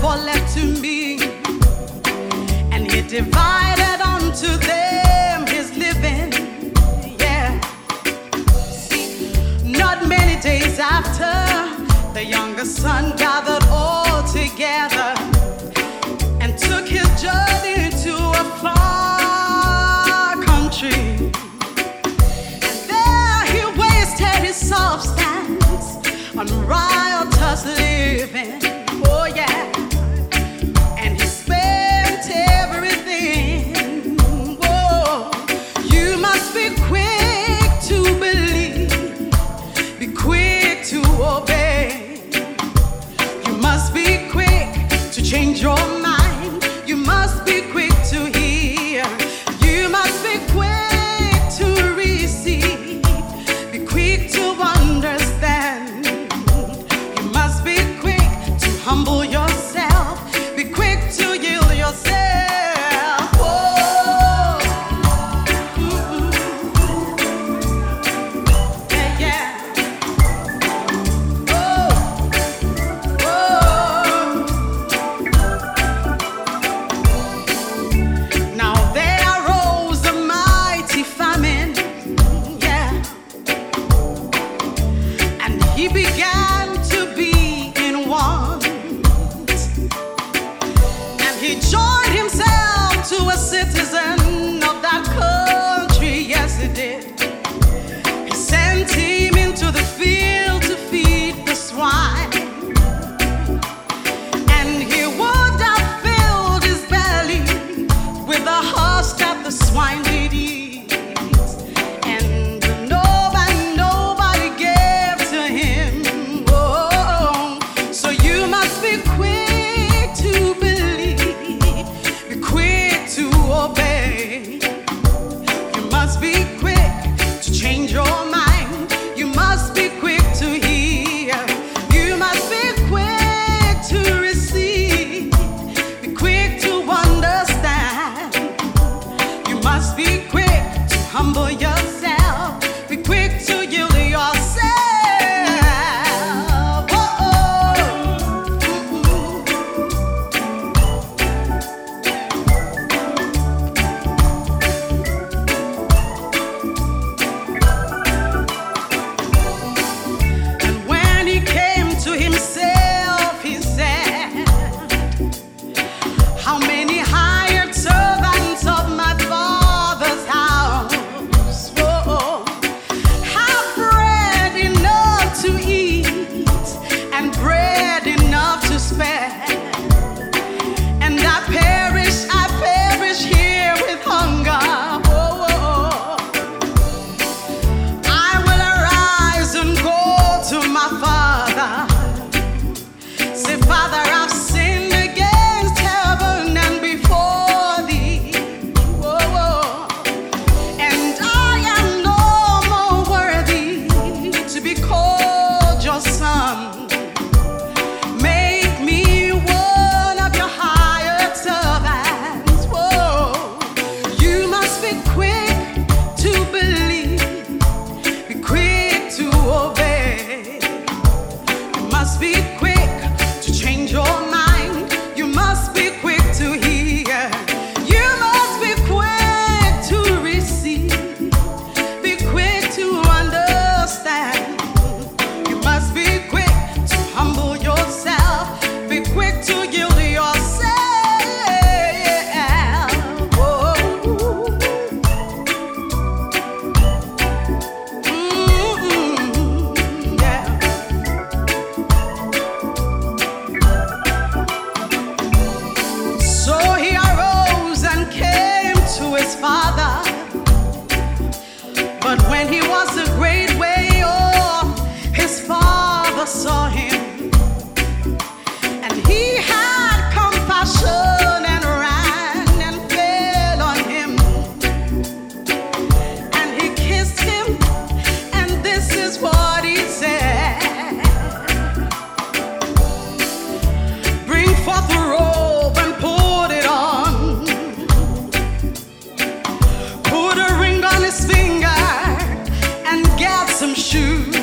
therefore left to me, and he divided unto them his living. Yeah. See, not many days after, the younger son gathered all together. 좀 winding. shoes.